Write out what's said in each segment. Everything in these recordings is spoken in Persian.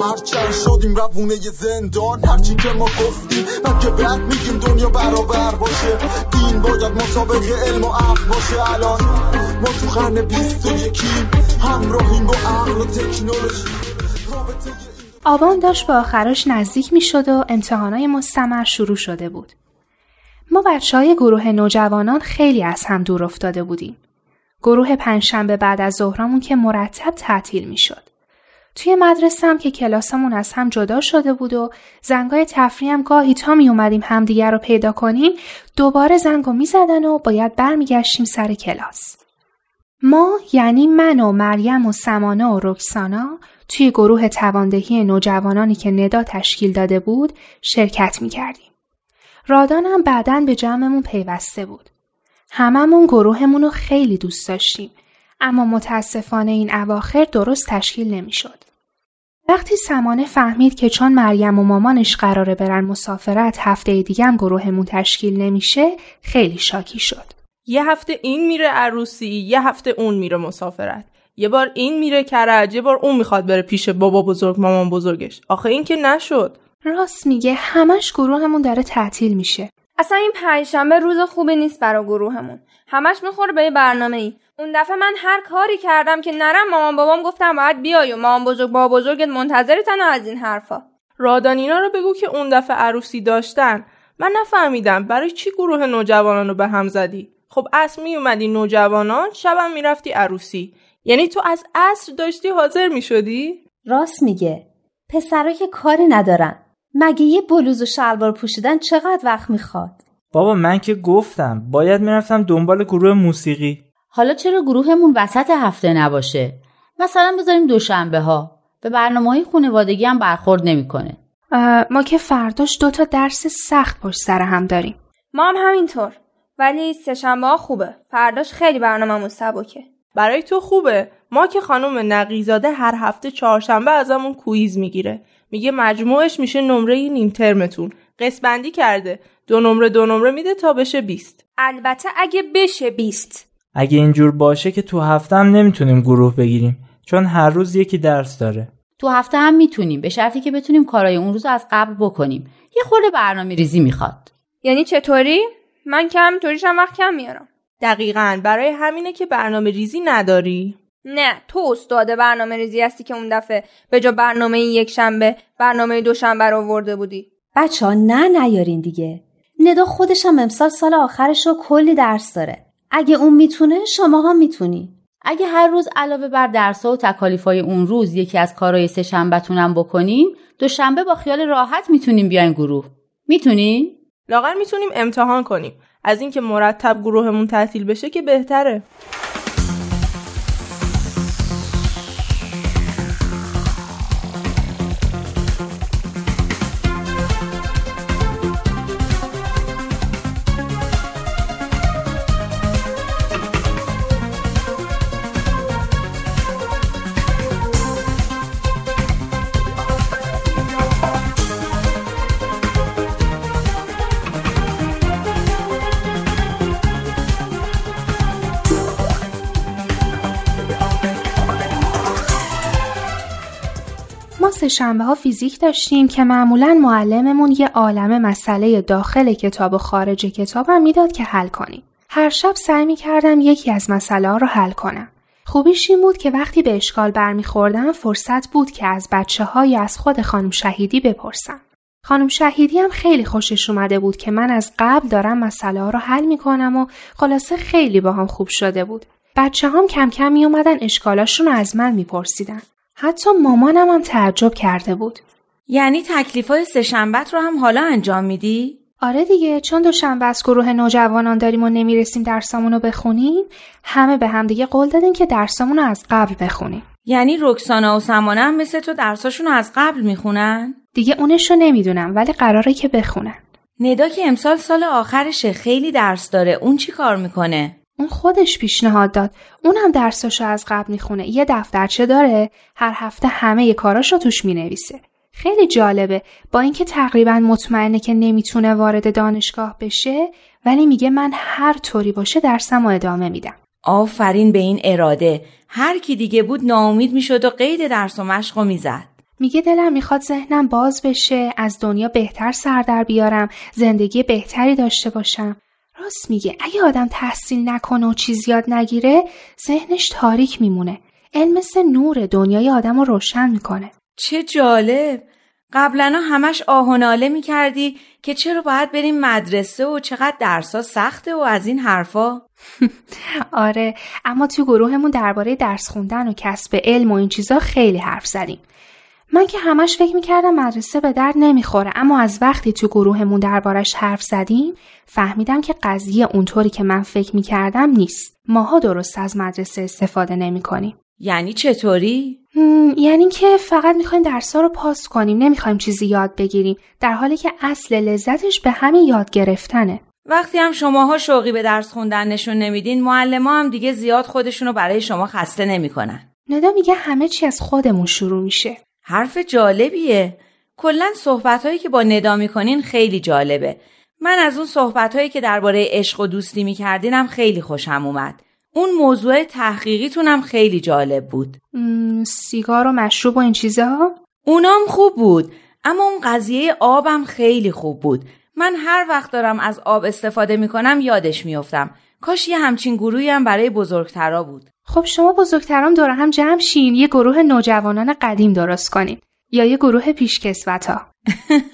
هرچند شدیم روونه زندان هرچی که ما گفتیم من که بعد میگیم دنیا برابر باشه دین باید مطابق علم و عقل باشه الان ما تو قرن بیست و یکیم همراهیم با عقل و تکنولوژی آبان داشت به آخرش نزدیک می شد و امتحانای مستمر شروع شده بود. ما بچه های گروه نوجوانان خیلی از هم دور افتاده بودیم. گروه پنجشنبه بعد از ظهرمون که مرتب تعطیل می شد. توی مدرسه که کلاسمون از هم جدا شده بود و زنگای تفریح هم گاهی تا می اومدیم همدیگر رو پیدا کنیم دوباره زنگو می زدن و باید برمیگشتیم سر کلاس. ما یعنی من و مریم و سمانه و رکسانا توی گروه تواندهی نوجوانانی که ندا تشکیل داده بود شرکت می کردیم. هم بعدا به جمعمون پیوسته بود. هممون گروهمون رو خیلی دوست داشتیم اما متاسفانه این اواخر درست تشکیل نمی‌شد. وقتی سمانه فهمید که چون مریم و مامانش قراره برن مسافرت هفته دیگه هم گروهمون تشکیل نمیشه خیلی شاکی شد. یه هفته این میره عروسی یه هفته اون میره مسافرت. یه بار این میره کرج یه بار اون می‌خواد بره پیش بابا بزرگ مامان بزرگش. آخه این که نشد. راست میگه همش گروهمون داره تعطیل میشه. اصلا این پنجشنبه روز خوبی نیست برای گروهمون. همش می‌خوره به یه برنامه ای اون دفعه من هر کاری کردم که نرم مامان بابام گفتم باید بیای و مامان بزرگ بابا بزرگت منتظرتن و از این حرفا. رادانینا رو بگو که اون دفعه عروسی داشتن. من نفهمیدم برای چی گروه نوجوانان رو به هم زدی؟ خب اصر می اومدی نوجوانان شبم می‌رفتی عروسی. یعنی تو از اصر داشتی حاضر می شدی؟ راست میگه. پسرا که کاری ندارن. مگه یه بلوز و شلوار پوشیدن چقدر وقت می‌خواد؟ بابا من که گفتم باید می‌رفتم دنبال گروه موسیقی. حالا چرا گروهمون وسط هفته نباشه؟ مثلا بذاریم دوشنبه ها به برنامه های خانوادگی هم برخورد نمی‌کنه. ما که فرداش دوتا درس سخت پشت سر هم داریم. ما هم همینطور. ولی سهشنبه ها خوبه. فرداش خیلی برنامه سبکه. برای تو خوبه. ما که خانم نقیزاده هر هفته چهارشنبه ازمون کویز می‌گیره. میگه مجموعش میشه نمره نیم ترمتون. قسمندی کرده. دو نمره دو نمره میده تا بشه بیست. البته اگه بشه بیست. اگه اینجور باشه که تو هفته هم نمی‌تونیم گروه بگیریم چون هر روز یکی درس داره. تو هفته هم می‌تونیم به شرطی که بتونیم کارای اون روز از قبل بکنیم. یه خورده برنامه ریزی می‌خواد. یعنی چطوری؟ من کم هم وقت کم میارم. دقیقا برای همینه که برنامه ریزی نداری. نه تو استاد برنامه ریزی هستی که اون دفعه به جا برنامه یک شنبه برنامه دوشنبه رو ورده بودی. بچه ها نه نیارین دیگه. ندا خودش هم امسال سال آخرش رو کلی درس داره. اگه اون می‌تونه شما هم می‌تونی. اگه هر روز علاوه بر درس و تکالیفای اون روز یکی از کارهای سه شنبهتونم بکنیم دوشنبه با خیال راحت می‌تونیم بیاین گروه. می‌تونین لاغر می‌تونیم امتحان کنیم. از اینکه مرتب گروهمون تعطیل بشه که بهتره. سه شنبه ها فیزیک داشتیم که معمولا معلممون یه عالم مسئله داخل کتاب و خارج کتابم می‌داد که حل کنیم. هر شب سعی می کردم یکی از مسئله ها رو حل کنم. خوبیش این بود که وقتی به اشکال برمیخوردم فرصت بود که از بچه های از خود خانم شهیدی بپرسم. خانم شهیدی هم خیلی خوشش اومده بود که من از قبل دارم مسئله ها رو حل می کنم و خلاصه خیلی با هم خوب شده بود. بچه هم کم کم می اومدن اشکالاشون رو از من میپرسیدن. حتی مامانم هم تعجب کرده بود. یعنی تکلیف های سهشنبت رو هم حالا انجام میدی؟ آره دیگه چون دوشنبه از گروه نوجوانان داریم و نمی‌رسیم درسامون رو بخونیم همه به هم دیگه قول دادیم که درسامون رو از قبل بخونیم یعنی رکسانا و سمانه هم مثل تو درساشون رو از قبل می‌خونن؟ دیگه اونش رو نمی‌دونم ولی قراره که بخونن ندا که امسال سال آخرشه خیلی درس داره اون چی کار می‌کنه؟ اون خودش پیشنهاد داد. اونم درساشو از قبل می‌خونه. یه دفترچه داره. هر هفته همه کاراشو توش می‌نویسه. خیلی جالبه. با اینکه تقریبا مطمئنه که نمی‌تونه وارد دانشگاه بشه ولی میگه من هر طوری باشه درسم و ادامه میدم. آفرین به این اراده. هر کی دیگه بود ناامید می‌شد و قید درس و مشق می‌زد. میگه دلم می‌خواد ذهنم باز بشه از دنیا بهتر سر در بیارم زندگی بهتری داشته باشم. راست میگه. اگه آدم تحصیل نکنه و چیز یاد نگیره ذهنش تاریک میمونه. علم مثل نور دنیای آدم رو روشن می‌کنه. چه جالب. قبلا همش آه و ناله می‌کردی که چرا باید بریم مدرسه و چقدر درسا سخته و از این حرفا؟ آره اما تو گروهمون درباره درس خوندن و کسب علم و این چیزا خیلی حرف زدیم. من که همش فکر می‌کردم مدرسه به درد نمی‌خوره اما از وقتی تو گروهمون دربارش حرف زدیم فهمیدم که قضیه اونطوری که من فکر می‌کردم نیست. ماها درست از مدرسه استفاده نمی‌کنیم. یعنی چطوری؟ یعنی که فقط می‌خوایم درسا رو پاس کنیم نمی‌خوایم چیزی یاد بگیریم در حالی که اصل لذتش به همین یاد گرفتنه. وقتی هم شماها شوقی به درس خوندن نشون نمیدین معلم هم دیگه زیاد خودشونو برای شما خسته نمی‌کنن. ندا میگه همه چی از خودمون شروع میشه. حرف جالبیه. کلا صحبت هایی که با ندا می‌کنین خیلی جالبه. من از اون صحبت هایی که درباره عشق و دوستی میکردینم خیلی خوشم اومد. اون موضوع تحقیقیتونم خیلی جالب بود. سیگار و مشروب و این چیزا؟ اونام خوب بود اما اون قضیه آبم خیلی خوب بود. من هر وقت دارم از آب استفاده می‌کنم یادش میافتم. کاش یه همچین گروهی هم برای بزرگترا بود. خب شما بزرگترام دور هم جمع شین یه گروه نوجوانان قدیم درست کنین. یا یه گروه پیشکسوت ها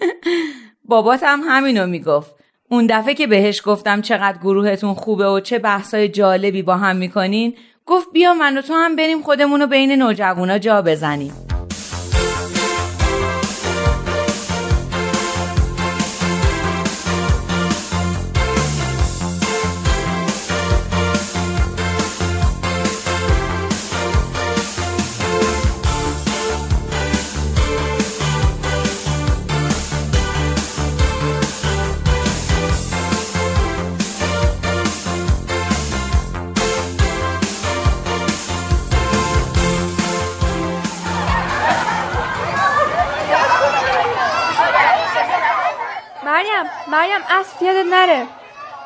بابات هم همینو می‌گفت. اون دفعه که بهش گفتم چقدر گروهتون خوبه و چه بحثای جالبی با هم می‌کنین گفت بیا من و تو هم بریم خودمونو بین نوجوانا جا بزنیم.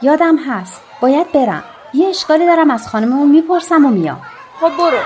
یادم هست. باید برم. یه اشکالی دارم از خانممون می‌پرسم و میام. خب برو.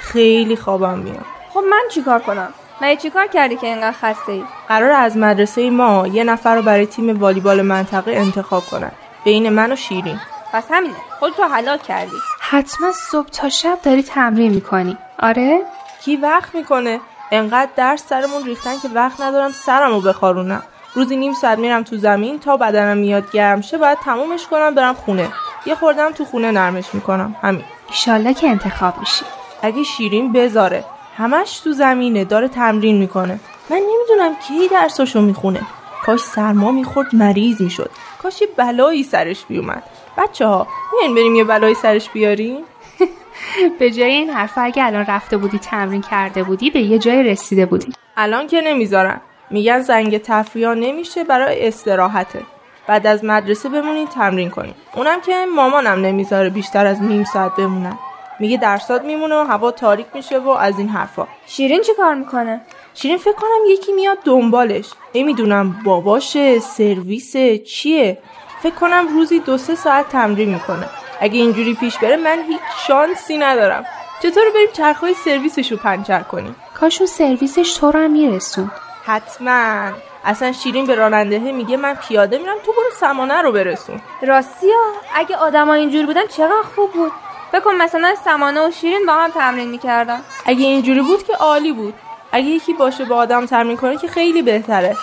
خیلی خوابم میاد. خب من چیکار کنم؟ مگه چیکار کردی که اینقدر خسته ای قرار از مدرسه ما یه نفر رو برای تیم والیبال منطقه انتخاب کنن. بین من و شیرین. پس همینه. خودتو حلال کردی. حتما صبح تا شب داری تمرین می‌کنی. آره؟ کی وقت می‌کنه؟ انقدر درس سرمون ریختن که وقت ندارم سرم رو بخارونم. روزی نیم ساعت میرم تو زمین تا بدنم میاد گرم شه باید تمومش کنم برم خونه. یه خوردم تو خونه نرمش می‌کنم. همین. ایشالله که انتخاب میشی. اگه شیرین بذاره. همش تو زمینه داره تمرین می‌کنه. من نمی‌دونم کی درساشو می‌خونه. کاش سرما می‌خورد مریض می‌شد. کاش یه بلایی سرش بیومد. بچه ها میان بریم یه بلایی سرش بیاریم؟ به جای این حرف اگه الان رفته بودی تمرین کرده بودی به یه جای رسیده بودی. الان که نمی‌ذارن میگن زنگ تفریح نمیشه برای استراحته. بعد از مدرسه بمونین تمرین کنین. اونم که مامانم نمی‌ذاره بیشتر از نیم ساعت بمونن. میگه درسات میمونه و هوا تاریک میشه و از این حرفا. شیرین چی کار می‌کنه؟ شیرین فکر کنم یکی میاد دنبالش. نمی‌دونم باباشه سرویس چیه. فکر کنم روزی دو سه ساعت تمرین می‌کنه. اگه اینجوری پیش بره من هیچ شانسی ندارم. چطور بریم چرخهای سرویسش رو پنچر کنیم؟ کاش اون سرویسش تو رو هم میرسون حتما. اصلا شیرین به راننده میگه من پیاده میرم تو برو سمانه رو برسون. راستی ها اگه آدما اینجوری بودن چقدر خوب بود؟ فکر کن مثلا سمانه و شیرین با هم تمرین می‌کردن. اگه اینجوری بود که عالی بود. اگه یکی باشه با آدم تمرین کنه که خیلی بهتره.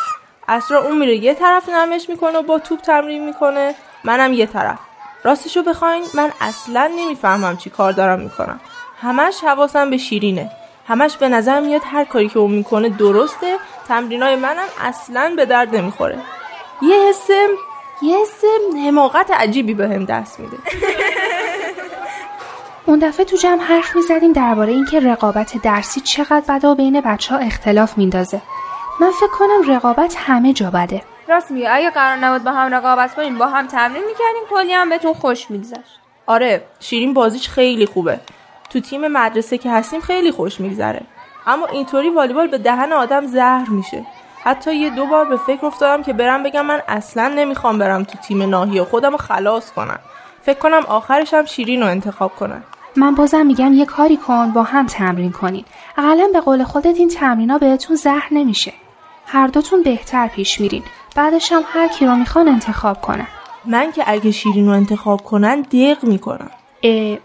اصرا اون میره یه طرف نرمش می‌کنه و با توپ تمرین می‌کنه. منم یه طرف. راستشو بخواین من اصلا نمی‌فهمم چی کار دارم می‌کنم. همش حواسم به شیرینه. همش به نظر میاد هر کاری که اون می‌کنه درسته. تمرینای منم اصلا به درد نمی‌خوره. یه حسم یه حسم حماقت عجیبی بهم هم دست میده. اون دفعه تو جمع حرف می‌زدیم درباره اینکه رقابت درسی چقدر بده و بین بچه ها اختلاف میندازه. من فکر کنم رقابت همه جا بده. راست میگه اگه قرار نبود با هم رقابت کنیم با هم تمرین می‌کردیم کلی هم بهتون خوش میگذشت. آره شیرین بازیش خیلی خوبه. تو تیم مدرسه که هستیم خیلی خوش میگذره. اما اینطوری والیبال به دهن آدم زهر میشه. حتی یه دو بار به فکر افتادم که برم بگم من اصلا نمی‌خوام برم تو تیم ناحیه خودم رو خلاص کنم. فکر کنم آخرش هم شیرین رو انتخاب کنم من بازم میگم یه کاری کن با هم تمرین کنین. اقلا به قول خودت این تمرینا بهتون زهر نمیشه. هر دوتون بهتر پیش میرین. بعدش هم هر کی رو می‌خوان انتخاب کنن. من که اگه شیرین رو انتخاب کنن دق می‌کنم.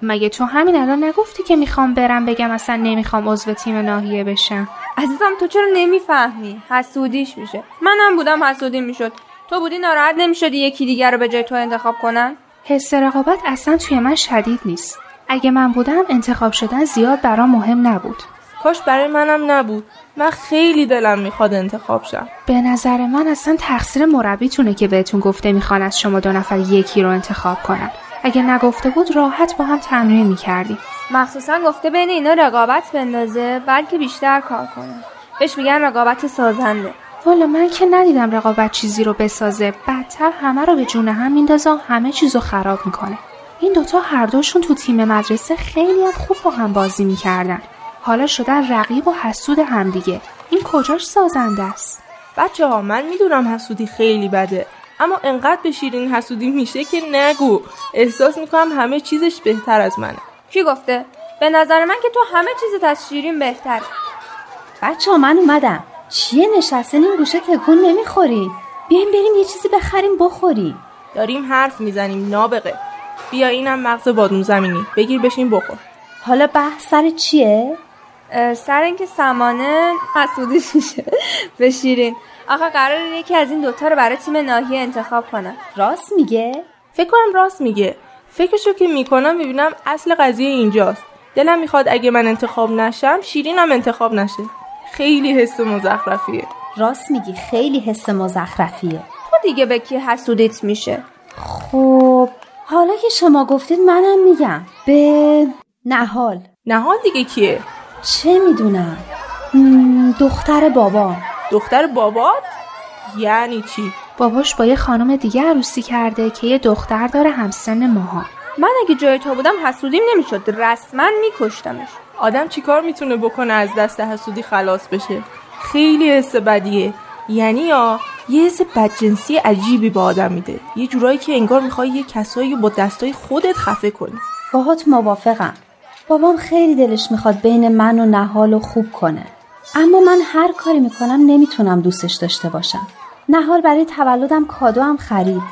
مگه تو همین الان نگفتی که می‌خوام برم بگم اصلا نمی‌خوام عضو تیم ناحیه بشم؟ عزیزم تو چرا نمی‌فهمی؟ حسودیش میشه. منم بودم حسودی می‌شد. تو بودی ناراحت نمی‌شدی یکی دیگر رو به جای تو انتخاب کنن؟ حس رقابت اصلا توی من شدید نیست. اگه من بودم انتخاب شدن زیاد برام مهم نبود. کاش برای منم نبود. من خیلی دلم می‌خواد انتخاب شم. به نظر من اصلا تقصیر مربیتونه که بهتون گفته می‌خوان از شما دو نفر یکی رو انتخاب کنن. اگه نگفته بود راحت با هم تمرین می‌کردیم. مخصوصا گفته بین اینا رقابت بندازه بلکه بیشتر کار کنه. بهش میگن رقابت سازنده. والا من که ندیدم رقابت چیزی رو بسازه. بدتر همه رو به جون هم میندازه و همه چیز رو خراب می‌کنه. این دوتا هر دوشون تو تیم مدرسه خیلی هم خوب با هم بازی می‌کردن. حالا شدن رقیب و حسود همدیگه این کجاش سازنده است؟ بچه ها من می‌دونم حسودی خیلی بده. اما انقدر به شیرین حسودی میشه که نگو. احساس می‌کنم همه چیزش بهتر از منه. کی گفته؟ به نظر من که تو همه چیزت از شیرین بهتره بچه ها من اومدم. چیه نشستین این گوشه تکون نمی‌خوری؟ بیایم بریم یه چیزی بخریم بخوری. داریم حرف می‌زنیم نابغه. بیا اینم مغز بادوم زمینی. بگیر بشین بخور. حالا بحث سر چیه؟ سر اینکه سمانه حسودیش میشه. به شیرین. آخه قرار یکی از این دوتا رو برای تیم ناحیه انتخاب کنن راست میگه؟ فکر کنم راست میگه. فکرشو که می‌کنم می‌بینم اصل قضیه اینجاست. دلم می‌خواد اگه من انتخاب نشم شیرینم انتخاب نشه. خیلی حس مزخرفیه. راست میگی خیلی حس مزخرفیه. تو دیگه به کی حسودیت میشه؟ خب حالا که شما گفتید منم میگم. به نهال. نهال دیگه کیه؟ چه می‌دونم؟ دختر بابا. دختر بابات؟ یعنی چی؟ باباش با یه خانم دیگه عروسی کرده که یه دختر داره همسن ماها. من اگه جای تو بودم حسودیم نمی‌شد. رسما میکشتمش. آدم چیکار می‌تونه بکنه از دست حسودی خلاص بشه؟ خیلی حس بدیه. یعنی یا یه حس بدجنسی عجیبی به آدم میده. یه جورایی که انگار می‌خوای یه کسایی رو با دستای خودت خفه کنی. باهات موافقم. بابام خیلی دلش می‌خواد بین من و نهال رو خوب کنه. اما من هر کاری می‌کنم نمی‌تونم دوستش داشته باشم. نهال برای تولدم کادو هم خرید.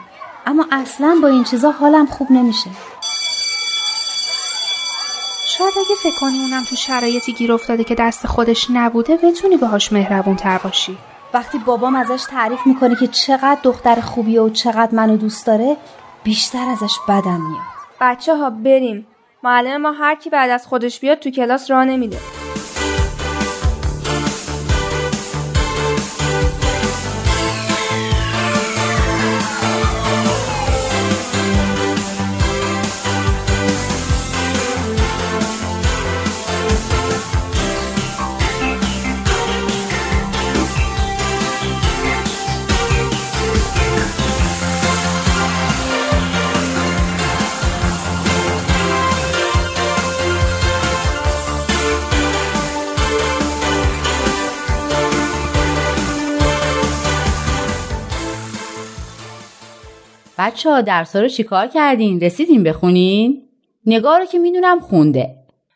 اما اصلا با این چیزا حالم خوب نمیشه. شاید اگه فکر کنی اونم تو شرایطی گیر افتاده که دست خودش نبوده بتونی باهاش مهربون تر باشی. وقتی بابام ازش تعریف می‌کنه که چقدر دختر خوبیه و چقدر منو دوست داره بیشتر ازش بدم میاد. بچه ها بریم. معلم ما هر کی بعد از خودش بیاد تو کلاس راه نمیده. بچه ها درسا رو چیکار کردین؟ رسیدین بخونین؟ نگاه رو که می‌دونم خونده.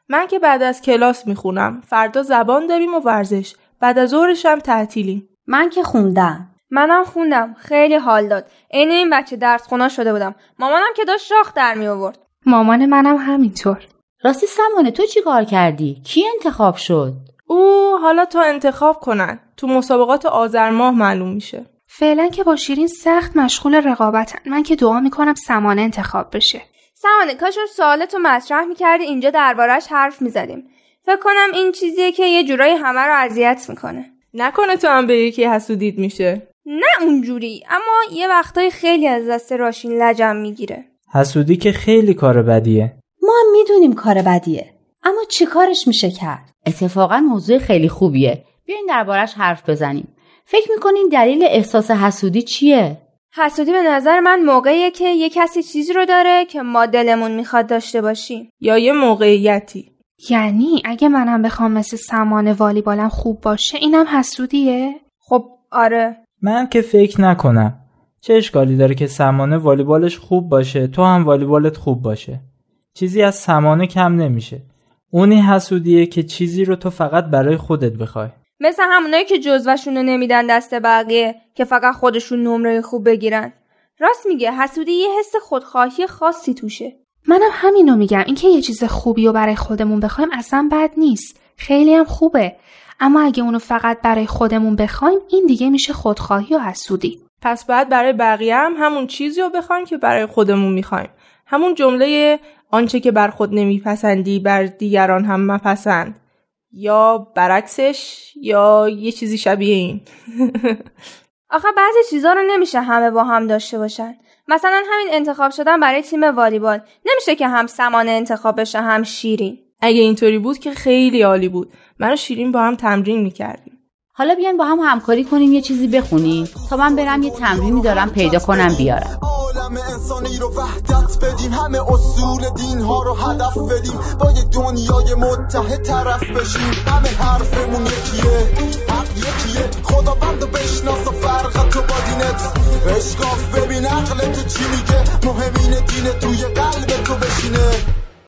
من که بعد از کلاس می‌خونم. فردا زبان داریم و ورزش. بعد از ظهرش هم تعطیلیم. من که خوندم. منم خوندم. خیلی حال داد. عین این بچه درس خونا شده بودم. مامانم که داشت شاخ در می آورد. مامان منم همینطور. راستی سمانه تو چیکار کردی؟ کی انتخاب شد؟ او حالا تا انتخاب کنن. تو مسابقات آذر ماه معلوم میشه. فعلا که با شیرین سخت مشغول رقابتن. من که دعا می‌کنم سمانه انتخاب بشه. سمانه کاش اون سوالتو مطرح می‌کردی اینجا دربارهش حرف می‌زدیم. فکر کنم این چیزیه که یه جورایی همه رو اذیت می‌کنه. نکنه تو هم به یکی حسودید میشه. نه اونجوری اما یه وقتای خیلی از دست راشین لجم می‌گیره. حسودی که خیلی کار بدیه. ما هم می‌دونیم کار بدیه اما چی کارش میشه کرد؟ اتفاقا موضوع خیلی خوبیه. بیاین دربارش حرف بزنیم. فکر می‌کنین دلیل احساس حسودی چیه؟ حسودی به نظر من موقعیه که یه کسی چیزی رو داره که ما دلمون می‌خواد داشته باشیم. یا یه موقعیتی. یعنی اگه منم بخوام مثل سمان والیبالم خوب باشه اینم حسودیه؟ خب آره. من که فکر نکنم. چه اشکالی داره که سمانه والیبالش خوب باشه تو هم والیبالت خوب باشه؟ چیزی از سمانه کم نمیشه. اونی حسودیه که چیزی رو تو فقط برای خودت بخوای. مثل همونایی که جزوشون رو نمیدن دست بقیه که فقط خودشون نمره خوب بگیرن. راست میگه حسودی یه حس خودخواهی خاصی توشه. منم همینو میگم اینکه یه چیز خوبی رو برای خودمون بخوایم اصلا بد نیست. خیلی هم خوبه. اما اگه اونو فقط برای خودمون بخوایم این دیگه میشه خودخواهی و حسودی. پس باید برای بقیه هم همون چیزی رو بخوایم که برای خودمون می‌خوایم. همون جمله آنچه که بر خود نمیپسندی بر دیگران هم مپسند. یا برعکسش یا یه چیزی شبیه این. آخه بعضی چیزا رو نمیشه همه با هم داشته باشن. مثلا همین انتخاب شدن برای تیم والیبال. نمیشه که هم سمانه انتخاب بشه هم شیرین. اگه اینطوری بود که خیلی عالی بود. من و شیرین با هم تمرین می‌کردیم. حالا بیاین با هم همکاری کنیم یه چیزی بخونیم. تا من برم یه تمرینی دارم پیدا کنم بیارم. عالم انسانی رو وحدت بدیم. همه اصول دین ها رو هدف بدیم. با یه دنیای متحد طرف بشیم. همه حرفمون یکیه. حق یکیه. خدا بند و بشناس و فرق تو با دینت. اشکاف ببین عقل تو چی میگه؟ مهمین دین توی قلب